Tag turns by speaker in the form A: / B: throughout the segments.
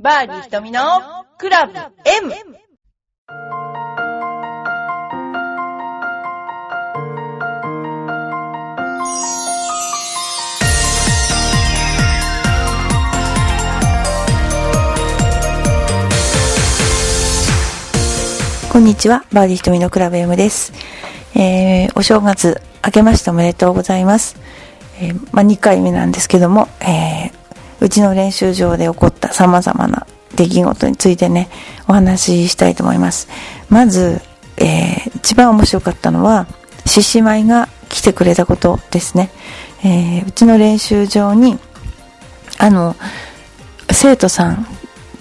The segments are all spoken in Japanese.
A: バーディー瞳のクラブ M!
B: こんにちは、バーディー瞳のクラブ M です。えー、お正月明けましておめでとうございます。えーまあ、2回目なんですけども、えーうちの練習場で起こった様々な出来事についてね、お話ししたいと思います。まず、えー一番面白かったのは、獅子舞が来てくれたことですね。えーうちの練習場に、あの、生徒さん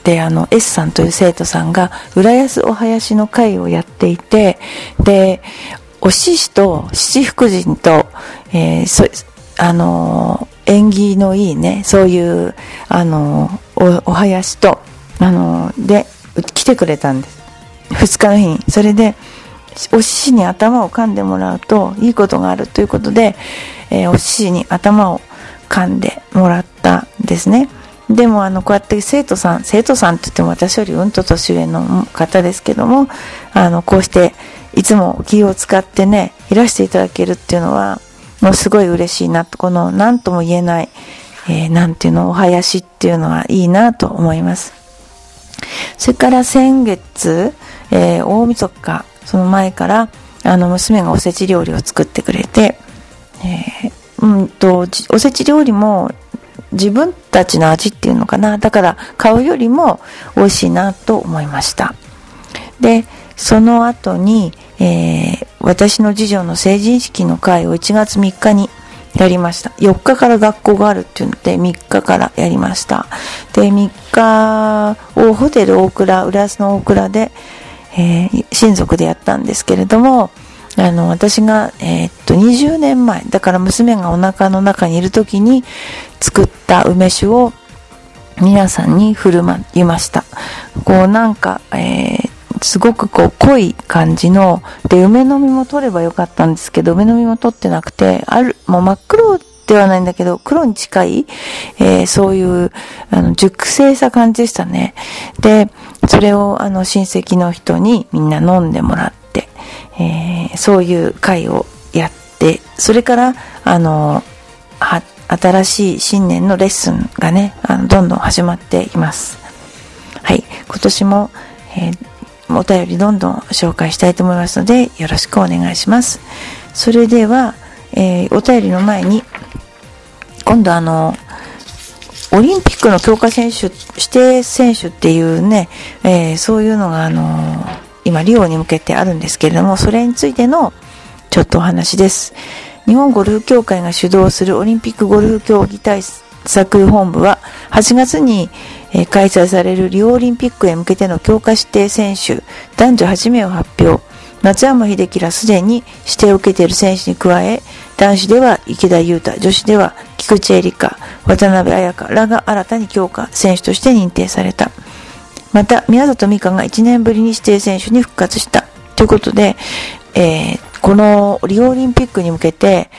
B: であの S さんという生徒さんが浦安お囃子の会をやっていてでお獅子と七福神と、えーそあの縁起のいいねそういうあのお囃子とあので来てくれたんです。2日の日に。それでお獅子に頭を噛んでもらうといいことがあるということで、えーお獅子に頭を噛んでもらったんですね。でもあのこうやって生徒さん生徒さんって言っても私よりうんと年上の方ですけどもあのこうしていつも気を使ってねいらしていただけるっていうのはもうすごい嬉しいなとこの何とも言えない、えーなんていうのお囃子っていうのはいいなと思いますそれから先月、えー大晦日、その前から、あの、娘がおせち料理を作ってくれて、えーうんと、おせち料理も自分たちの味っていうのかな。だから、買うよりも美味しいなと思いました。で、その後に、えー私の次女の成人式の会を1月3日にやりました。4日から学校があるっていうので、3日からやりました。で、3日をホテル大倉、浦安の大倉で、えー親族でやったんですけれども、あの、私が、えーっと、20年前、だから娘がお腹の中にいる時に作った梅酒を皆さんに振る舞いました。こうなんか、えーすごくこう濃い感じの、で、梅の実も取ればよかったんですけど、梅の実も取ってなくて、ある、もう真っ黒ではないんだけど、黒に近い、えーそういう、あの、熟成した感じでしたね。で、それをあの、親戚の人にみんな飲んでもらって、えーそういう会をやって、それから、あの、は、新しい新年のレッスンがね、あの、どんどん始まっています。はい。今年も、えーお便りどんどん紹介したいと思いますので、よろしくお願いします。それでは、えーお便りの前に、今度あの、オリンピックの強化選手、指定選手っていうね、えーそういうのがあの、今リオに向けてあるんですけれども、それについてのちょっとお話です。日本ゴルフ協会が主導するオリンピックゴルフ競技対策本部は8月にえ開催されるリオオリンピックへ向けての強化指定選手男女8名を発表。松山英樹らすでに指定を受けている選手に加え男子では池田勇太女子では菊池絵里香渡辺彩香らが新たに強化選手として認定された。また宮里美香が1年ぶりに指定選手に復活した。ということで、えーこのリオオリンピックに向けて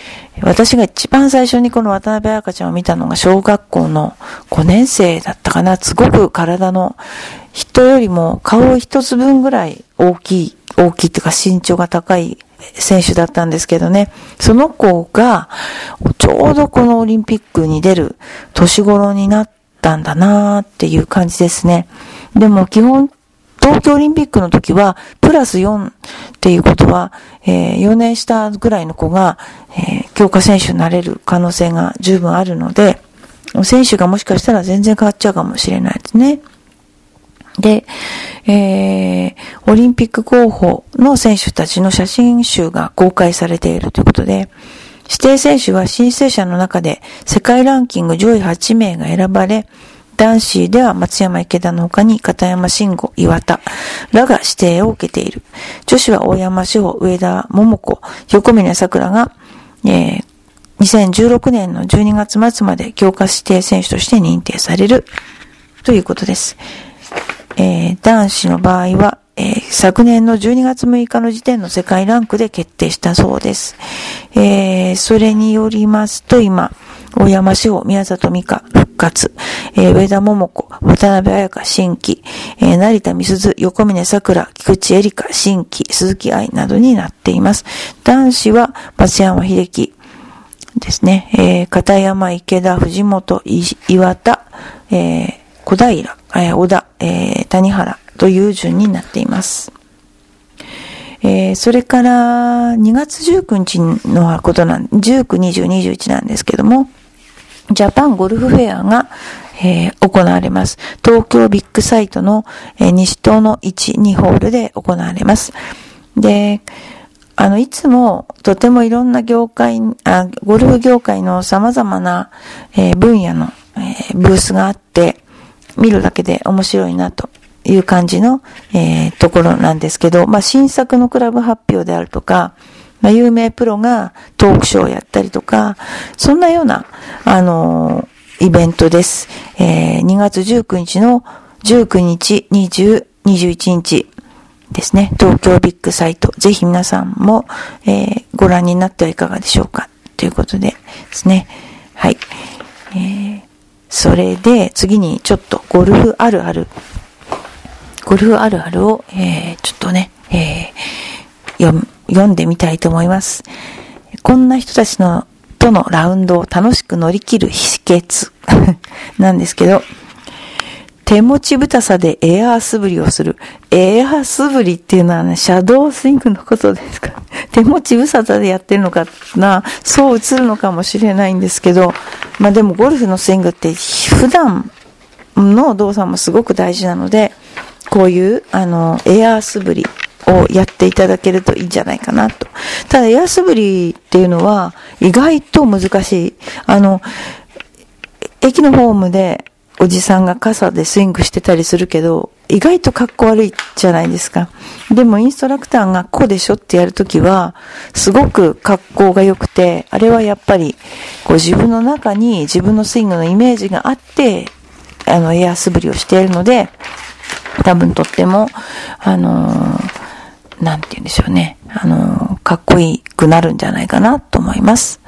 B: 私が一番最初にこの渡辺彩香ちゃんを見たのが小学校の5年生だったかな。すごく体の人よりも顔一つ分ぐらい大きい大きいっていうか身長が高い選手だったんですけどね。その子がちょうどこのオリンピックに出る年頃になったんだなーっていう感じですね。でも基本東京オリンピックの時は、プラス4っていうことは、えー4年下ぐらいの子が、えー強化選手になれる可能性が十分あるので、選手がもしかしたら全然変わっちゃうかもしれないですね。で、えーオリンピック候補の選手たちの写真集が公開されているということで、指定選手は申請者の中で世界ランキング上位8名が選ばれ、男子では松山池田の他に片山慎吾、岩田らが指定を受けている。女子は大山志保、上田桃子、横峯桜が、えー2016年の12月末まで強化指定選手として認定されるということです。えー男子の場合は、えー昨年の12月6日の時点の世界ランクで決定したそうです。えーそれによりますと今、大山志保、宮里美香、復活、えー、上田桃子、渡辺彩香、新規、えー、成田美鈴、横峰桜、菊池エリカ、新規、鈴木愛などになっています。男子は松山秀樹ですね、えー、片山、池田、藤本、岩田、えー、小平、えー、小田、えー、谷原という順になっています。えー、それから2月19日のことなん、19、20、21なんですけども、ジャパンゴルフフェアが、えー、行われます。東京ビッグサイトの、えー、西東の1、2ホールで行われます。で、あの、いつもとてもいろんな業界、あゴルフ業界の様々な、えー、分野の、え、ブースがあって、見るだけで面白いなという感じの、え、ところなんですけど、まあ、新作のクラブ発表であるとか、まあ、有名プロがトークショーをやったりとか、そんなような、あのー、イベントです。えー、2月19日の19日、20、21日ですね。東京ビッグサイト。ぜひ皆さんも、えー、ご覧になってはいかがでしょうか。ということでですね。はい。えー、それで、次にちょっとゴルフあるあるゴルフあるあるを、えー、ちょっとね、えー、読読んでみたいと思います。こんな人たちの、とのラウンドを楽しく乗り切る秘訣 なんですけど、手持ちぶたさでエアー素振りをする。エアー素振りっていうのはね、シャドースイングのことですか？手持ちぶささでやってるのかな、そう映るのかもしれないんですけど、まあでもゴルフのスイングって普段の動作もすごく大事なので、こういう、あの、エアー素振りをやっていただけるといいんじゃないかなと。ただ、エア素振りっていうのは意外と難しい。あの、駅のホームでおじさんが傘でスイングしてたりするけど、意外と格好悪いじゃないですか。でもインストラクターがこうでしょってやるときは、すごく格好が良くて、あれはやっぱり、こう自分の中に自分のスイングのイメージがあって、あの、エア素振りをしているので、多分とっても、あのー、なんて言うんでしょうね。あの、かっこいいくなるんじゃないかなと思います。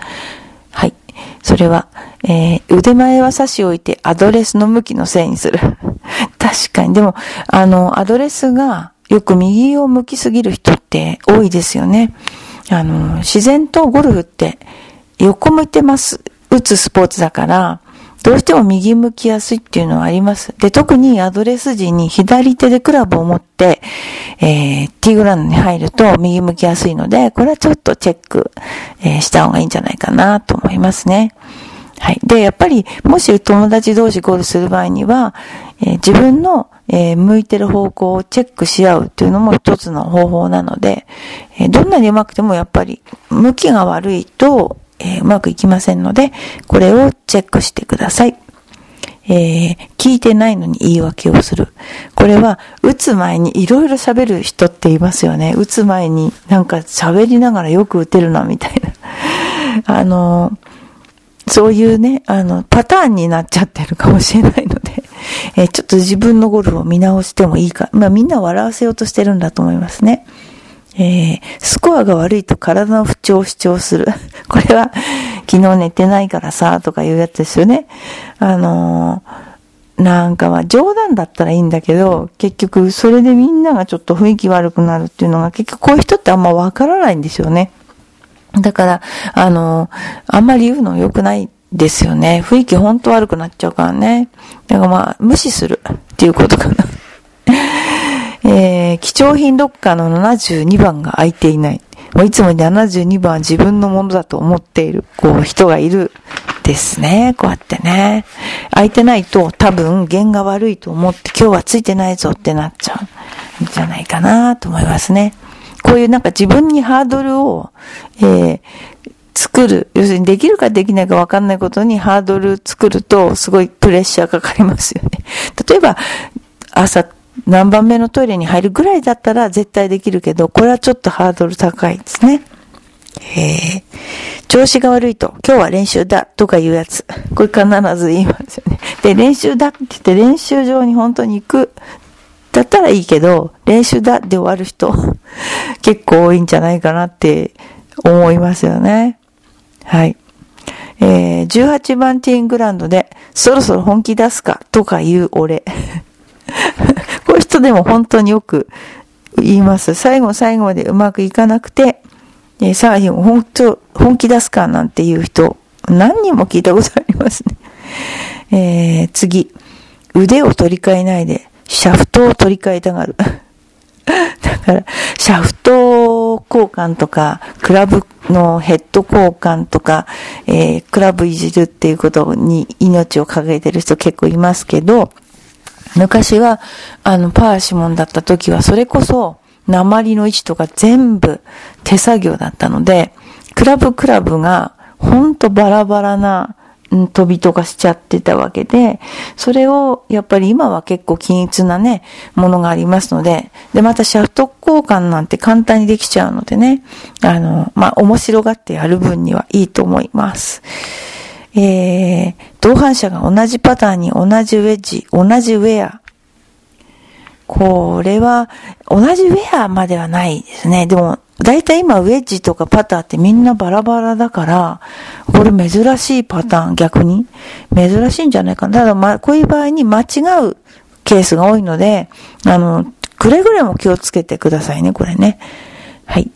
B: はい。それは、えー、腕前は差し置いてアドレスの向きのせいにする。確かに。でも、あの、アドレスがよく右を向きすぎる人って多いですよね。あの、自然とゴルフって横向いてます。打つスポーツだから、どうしても右向きやすいっていうのはあります。で、特にアドレス時に左手でクラブを持って、えー、ティーグラウンドに入ると右向きやすいので、これはちょっとチェック、えー、した方がいいんじゃないかなと思いますね。はい。で、やっぱり、もし友達同士ゴールする場合には、えー、自分の、えー、向いてる方向をチェックし合うっていうのも一つの方法なので、えー、どんなに上手くてもやっぱり、向きが悪いと、えー、うまくいきませんので、これをチェックしてください。えー、聞いてないのに言い訳をする。これは、打つ前にいろいろ喋る人っていますよね。打つ前になんか喋りながらよく打てるな、みたいな。あの、そういうね、あの、パターンになっちゃってるかもしれないので、えー、ちょっと自分のゴルフを見直してもいいか。まあみんな笑わせようとしてるんだと思いますね。えー、スコアが悪いと体の不調を主張する。これは、昨日寝てないからさ、とかいうやつですよね。あのー、なんかは冗談だったらいいんだけど、結局それでみんながちょっと雰囲気悪くなるっていうのが結局こういう人ってあんまわからないんですよね。だから、あのー、あんまり言うの良くないですよね。雰囲気ほんと悪くなっちゃうからね。だからまあ、無視するっていうことかな。えー、貴重品ロッカーの72番が空いていない。もういつも72番は自分のものだと思っている、こう、人がいるですね。こうやってね。空いてないと多分弦が悪いと思って今日はついてないぞってなっちゃうんじゃないかなと思いますね。こういうなんか自分にハードルを、えー、作る。要するにできるかできないかわかんないことにハードル作るとすごいプレッシャーかかりますよね。例えば、朝何番目のトイレに入るぐらいだったら絶対できるけど、これはちょっとハードル高いですね。えー、調子が悪いと、今日は練習だとかいうやつ。これ必ず言いますよね。で、練習だって言って練習場に本当に行く。だったらいいけど、練習だで終わる人、結構多いんじゃないかなって思いますよね。はい。えー、18番ティーングランドで、そろそろ本気出すかとか言う俺。こういう人でも本当によく言います。最後最後までうまくいかなくて、えー、さあ、本当、本気出すかなんていう人、何人も聞いたことありますね。えー、次。腕を取り替えないで、シャフトを取り替えたがる。だから、シャフト交換とか、クラブのヘッド交換とか、えー、クラブいじるっていうことに命をかけてる人結構いますけど、昔は、あの、パーシモンだった時は、それこそ、鉛の位置とか全部手作業だったので、クラブクラブが、ほんとバラバラな、飛びとかしちゃってたわけで、それを、やっぱり今は結構均一なね、ものがありますので、で、またシャフト交換なんて簡単にできちゃうのでね、あの、まあ、面白がってやる分にはいいと思います。えー、同伴者が同じパターンに同じウェッジ、同じウェア。これは、同じウェアまではないですね。でも、だいたい今ウェッジとかパターってみんなバラバラだから、これ珍しいパターン、逆に。珍しいんじゃないかな。ただ、ま、こういう場合に間違うケースが多いので、あの、くれぐれも気をつけてくださいね、これね。はい。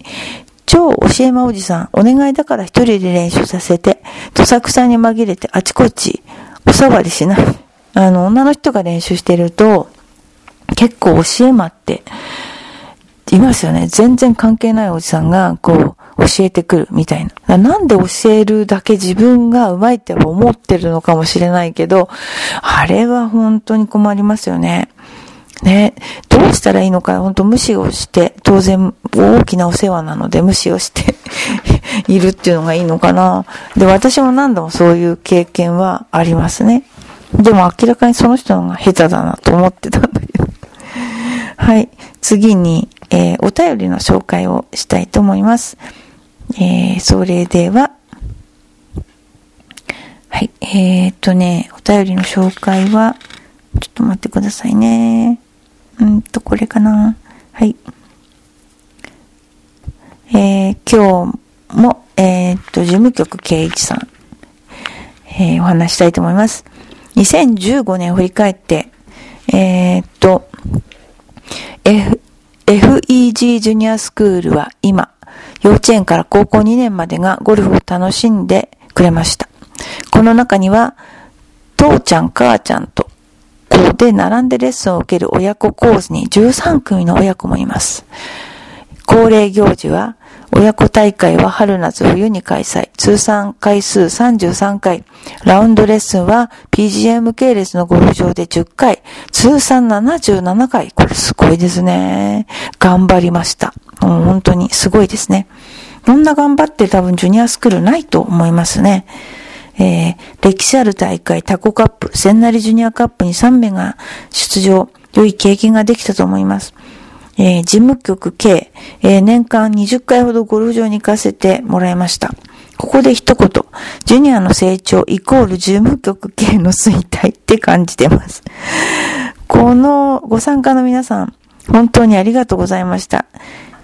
B: 超教えまおじさん、お願いだから一人で練習させて、どさくさに紛れてあちこち、お触りしない。あの、女の人が練習してると、結構教えまって、いますよね。全然関係ないおじさんが、こう、教えてくるみたいな。なんで教えるだけ自分がうまいって思ってるのかもしれないけど、あれは本当に困りますよね。ね、どうしたらいいのか、本当無視をして、当然大きなお世話なので無視をして いるっていうのがいいのかな。で、私も何度もそういう経験はありますね。でも明らかにその人のが下手だなと思ってたんだけど。はい。次に、えー、お便りの紹介をしたいと思います。えー、それでは、はい。えー、っとね、お便りの紹介は、ちょっと待ってくださいね。うんと、これかな。はい。えー、今日も、えー、っと、事務局圭一さん、えー、お話したいと思います。2015年を振り返って、えー、っと、F、FEG ジュニアスクールは今、幼稚園から高校2年までがゴルフを楽しんでくれました。この中には、父ちゃん、母ちゃんと校で並んでレッスンを受ける親子講師に13組の親子もいます。恒例行事は、親子大会は春夏冬に開催。通算回数33回。ラウンドレッスンは PGM 系列のゴルフ場で10回。通算77回。これすごいですね。頑張りました。もう本当にすごいですね。こんな頑張って多分ジュニアスクールないと思いますね。えー、歴史ある大会タコカップ、千成ジュニアカップに3名が出場、良い経験ができたと思います。えー、事務局計、えー、年間20回ほどゴルフ場に行かせてもらいました。ここで一言、ジュニアの成長イコール事務局系の衰退って感じてます。このご参加の皆さん、本当にありがとうございました。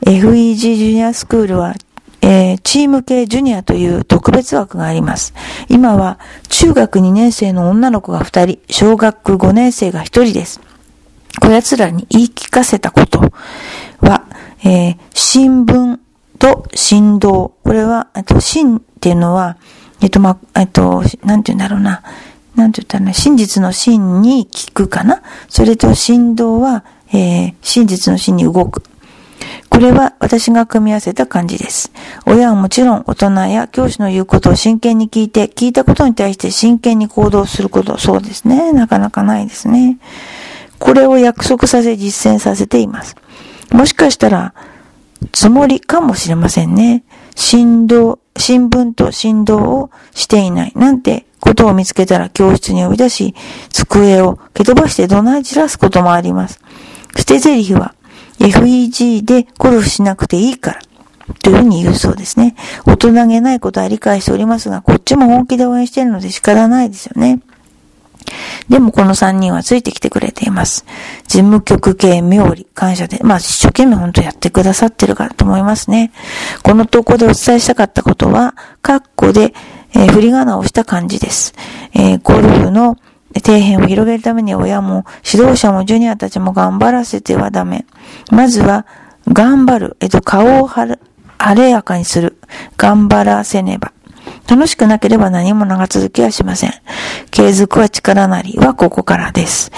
B: FEG ジュニアスクールはえー、チーム系ジュニアという特別枠があります。今は中学2年生の女の子が2人、小学5年生が1人です。こやつらに言い聞かせたことは、えー、新聞と振動。これは、えっと、新っていうのは、えっと、ま、えっと、なんて言うんだろうな。なんて言ったらね、真実の真に聞くかな。それと振動は、えー、真実の真に動く。これは私が組み合わせた感じです。親はもちろん大人や教師の言うことを真剣に聞いて、聞いたことに対して真剣に行動すること、そうですね。なかなかないですね。これを約束させ実践させています。もしかしたら、つもりかもしれませんね。振動、新聞と振動をしていない。なんてことを見つけたら教室に呼び出し、机を蹴飛ばして怒鳴り散らすこともあります。捨て台詞は、FEG でゴルフしなくていいから。というふうに言うそうですね。大人げないことは理解しておりますが、こっちも本気で応援してるので仕方ないですよね。でもこの3人はついてきてくれています。事務局系妙理、感謝で、まあ一生懸命本当やってくださってるからと思いますね。この投稿でお伝えしたかったことは、カッコで、えー、振り仮名をした感じです。えー、ゴルフの底辺を広げるために親も指導者もジュニアたちも頑張らせてはダメ。まずは、頑張る。えっと、顔を晴れやかにする。頑張らせねば。楽しくなければ何も長続きはしません。継続は力なりはここからです。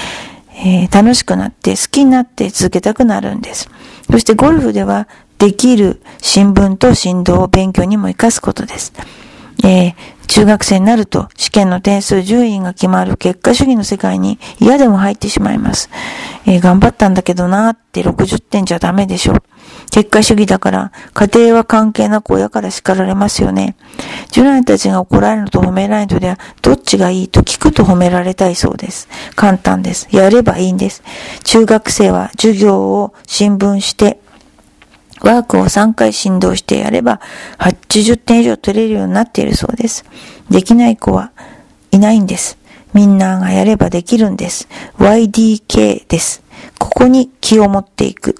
B: えー、楽しくなって好きになって続けたくなるんです。そしてゴルフではできる新聞と振動を勉強にも活かすことです。えー、中学生になると試験の点数順位が決まる結果主義の世界に嫌でも入ってしまいます。えー、頑張ったんだけどなーって60点じゃダメでしょ。結果主義だから、家庭は関係なく親から叱られますよね。ジュラたちが怒られるのと褒められるのでは、どっちがいいと聞くと褒められたいそうです。簡単です。やればいいんです。中学生は授業を新聞して、ワークを3回振動してやれば80点以上取れるようになっているそうです。できない子はいないんです。みんながやればできるんです。YDK です。ここに気を持っていく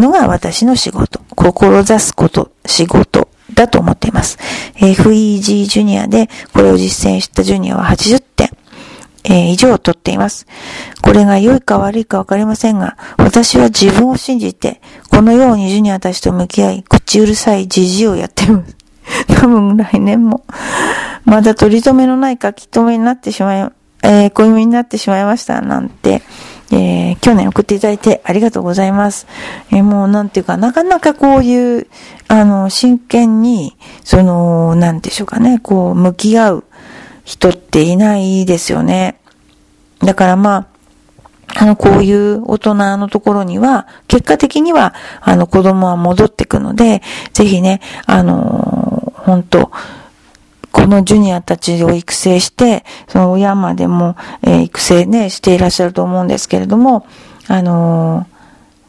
B: のが私の仕事。志すこと、仕事だと思っています。FEG ジュニアでこれを実践したジュニアは80点。えー、以上取っています。これが良いか悪いかわかりませんが、私は自分を信じて、このようにジュニアたちと向き合い、口うるさいじじをやっています。多分来年も、まだ取り留めのない書き留めになってしまい、えー、小読みになってしまいました、なんて、えー、去年送っていただいてありがとうございます。えー、もうなんていうか、なかなかこういう、あの、真剣に、その、なんでしょうかね、こう、向き合う人っていないですよね。だからまあ、あの、こういう大人のところには、結果的には、あの、子供は戻ってくので、ぜひね、あのー、本当このジュニアたちを育成して、その親までも、えー、育成ね、していらっしゃると思うんですけれども、あの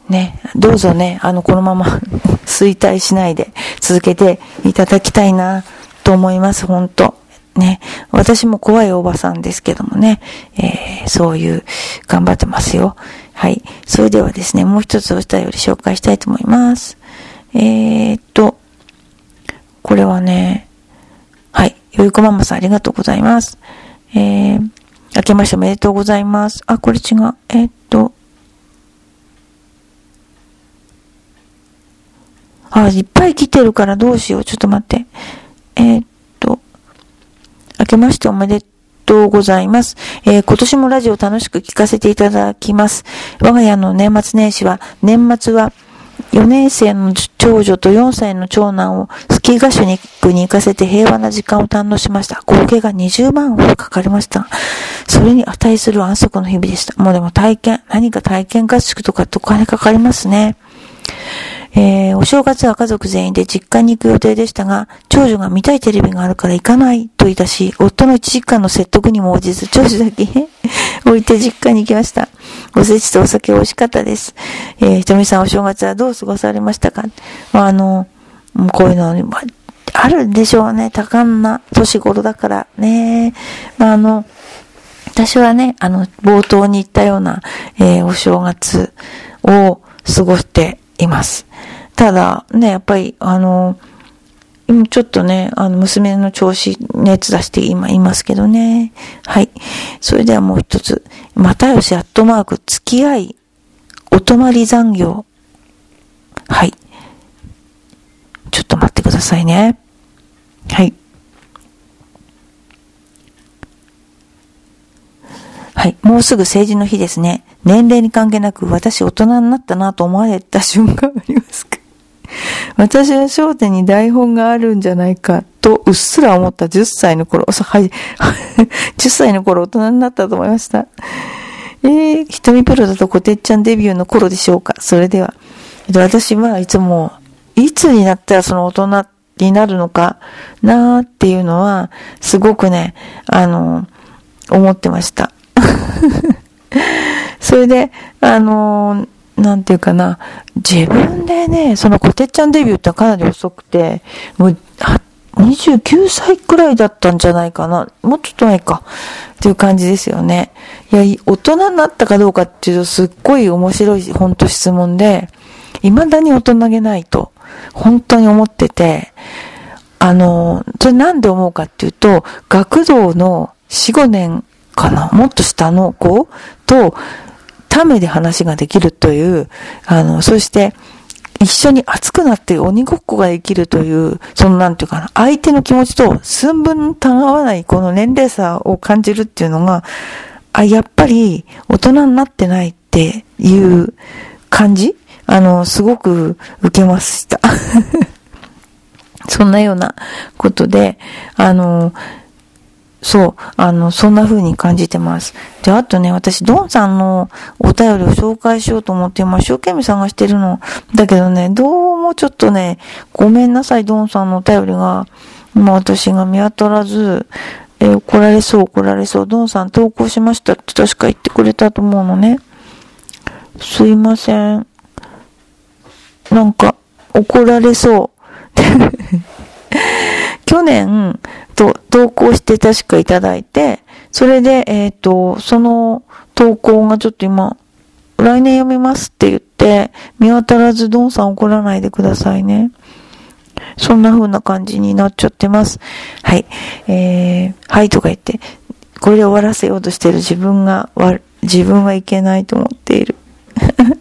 B: ー、ね、どうぞね、あの、このまま 衰退しないで続けていただきたいなと思います、本当ね。私も怖いおばさんですけどもね、えー、そういう、頑張ってますよ。はい。それではですね、もう一つお便り紹介したいと思います。えー、っと、これはね、はい。よいこママさんありがとうございます。えー、明けましておめでとうございます。あ、これ違う。えー、っと、あ、いっぱい来てるからどうしよう。ちょっと待って。えー、っ、けましておめでとうございます。えー、今年もラジオ楽しく聞かせていただきます。我が家の年末年始は、年末は、4年生の長女と4歳の長男をスキー合宿に行かせて平和な時間を堪能しました。合計が20万ほどかかりました。それに値する安息の日々でした。もうでも体験、何か体験合宿とかってお金かかりますね。えー、お正月は家族全員で実家に行く予定でしたが、長女が見たいテレビがあるから行かないと言い出し、夫の一時間の説得にも応じず、長女だけ 置いて実家に行きました。おせちとお酒美味しかったです。えー、ひとみさんお正月はどう過ごされましたか？まあ、あの、こういうの、まあ、あるんでしょうね。多感な年頃だからね。まあ、あの、私はね、あの、冒頭に言ったような、えー、お正月を過ごしています。ただ、ね、やっぱり、あの、ちょっとね、あの、娘の調子、熱出して今いますけどね。はい。それではもう一つ。またよしアットマーク、付き合い、お泊まり残業。はい。ちょっと待ってくださいね。はい。はい。もうすぐ成人の日ですね。年齢に関係なく私大人になったなと思われた瞬間ありますか？私は焦点に台本があるんじゃないかとうっすら思った10歳の頃、はい、10歳の頃大人になったと思いました。えー、瞳プロだとコテッちゃんデビューの頃でしょうかそれでは。私はいつも、いつになったらその大人になるのかなーっていうのは、すごくね、あの、思ってました。それで、あのなんていうかな、自分でね、そのコテッちゃんデビューってかなり遅くて、もう、29歳くらいだったんじゃないかな。もうちょっと前か。っていう感じですよね。いや、大人になったかどうかっていうとすっごい面白い、ほんと質問で、未だに大人げないと、本当に思ってて、あの、それなんで思うかっていうと、学童の4、5年かな、もっと下の子と、ためで話ができるという、あの、そして、一緒に熱くなって鬼ごっこができるという、そのなんていうかな、相手の気持ちと寸分たがわないこの年齢差を感じるっていうのが、あ、やっぱり大人になってないっていう感じあの、すごく受けました。そんなようなことで、あの、そう、あの、そんな風に感じてます。で、あとね、私、ドンさんのお便りを紹介しようと思って、今、一生懸命探してるの。だけどね、どうもちょっとね、ごめんなさい、ドンさんのお便りが、今私が見当たらず、え怒られそう、怒られそう。ドンさん投稿しましたって確か言ってくれたと思うのね。すいません。なんか、怒られそう。去年、と、投稿して確かいただいて、それで、えっ、ー、と、その投稿がちょっと今、来年読みますって言って、見当たらずドンさん怒らないでくださいね。そんな風な感じになっちゃってます。はい。えー、はいとか言って、これで終わらせようとしてる自分が、自分はいけないと思っている。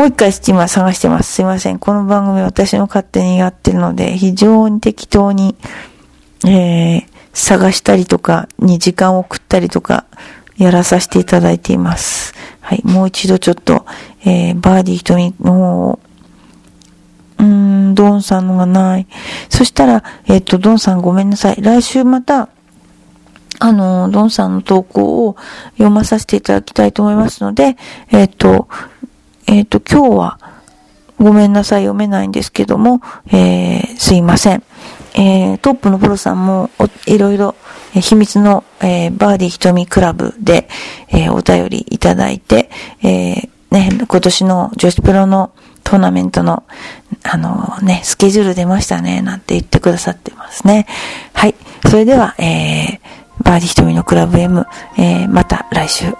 B: もう一回今探してます。すいません。この番組私の勝手にやってるので、非常に適当に、えー、探したりとかに時間を送ったりとか、やらさせていただいています。はい。もう一度ちょっと、えー、バーディー瞳の方を、うーん、ドンさんのがない。そしたら、えっ、ー、と、ドンさんごめんなさい。来週また、あの、ドンさんの投稿を読まさせていただきたいと思いますので、えっ、ー、と、えっ、ー、と、今日はごめんなさい、読めないんですけども、えー、すいません。えー、トップのプロさんもいろいろ、え、秘密の、えー、バーディー瞳クラブで、え、お便りいただいて、え、ね、今年の女子プロのトーナメントの、あのね、スケジュール出ましたね、なんて言ってくださってますね。はい。それでは、え、バーディー瞳のクラブ M、え、また来週。